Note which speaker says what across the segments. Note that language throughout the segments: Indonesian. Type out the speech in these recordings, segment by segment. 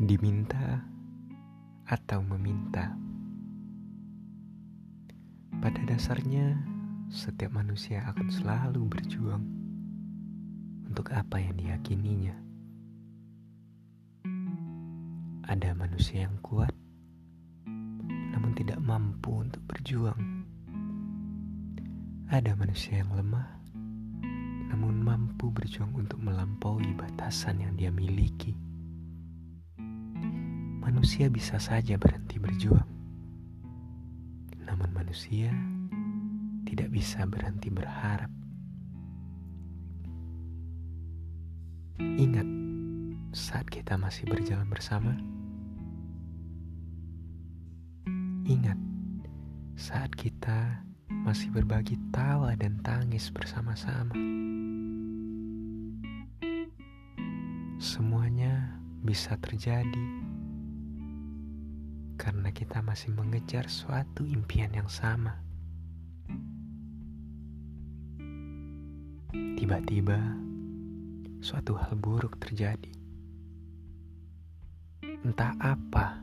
Speaker 1: diminta atau meminta. Pada dasarnya, setiap manusia akan selalu berjuang untuk apa yang diyakininya. Ada manusia yang kuat, namun tidak mampu untuk berjuang. Ada manusia yang lemah, namun mampu berjuang untuk melampaui batasan yang dia miliki manusia bisa saja berhenti berjuang. Namun manusia tidak bisa berhenti berharap. Ingat saat kita masih berjalan bersama. Ingat saat kita masih berbagi tawa dan tangis bersama-sama. Semuanya bisa terjadi karena kita masih mengejar suatu impian yang sama. Tiba-tiba, suatu hal buruk terjadi. Entah apa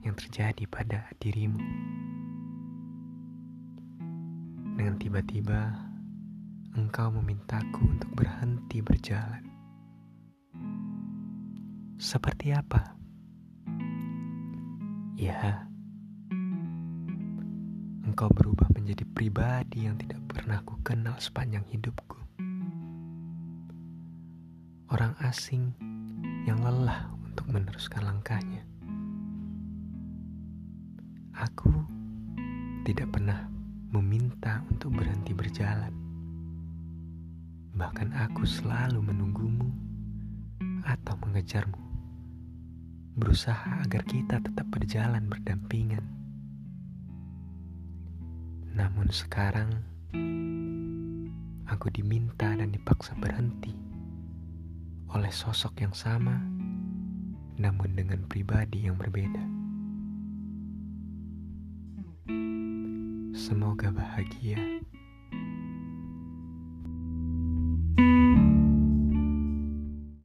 Speaker 1: yang terjadi pada dirimu. Dengan tiba-tiba, engkau memintaku untuk berhenti berjalan. Seperti apa? Ya, engkau berubah menjadi pribadi yang tidak pernah ku kenal sepanjang hidupku. Orang asing yang lelah untuk meneruskan langkahnya. Aku tidak pernah meminta untuk berhenti berjalan. Bahkan aku selalu menunggumu atau mengejarmu berusaha agar kita tetap berjalan berdampingan. Namun sekarang, aku diminta dan dipaksa berhenti oleh sosok yang sama, namun dengan pribadi yang berbeda. Semoga bahagia.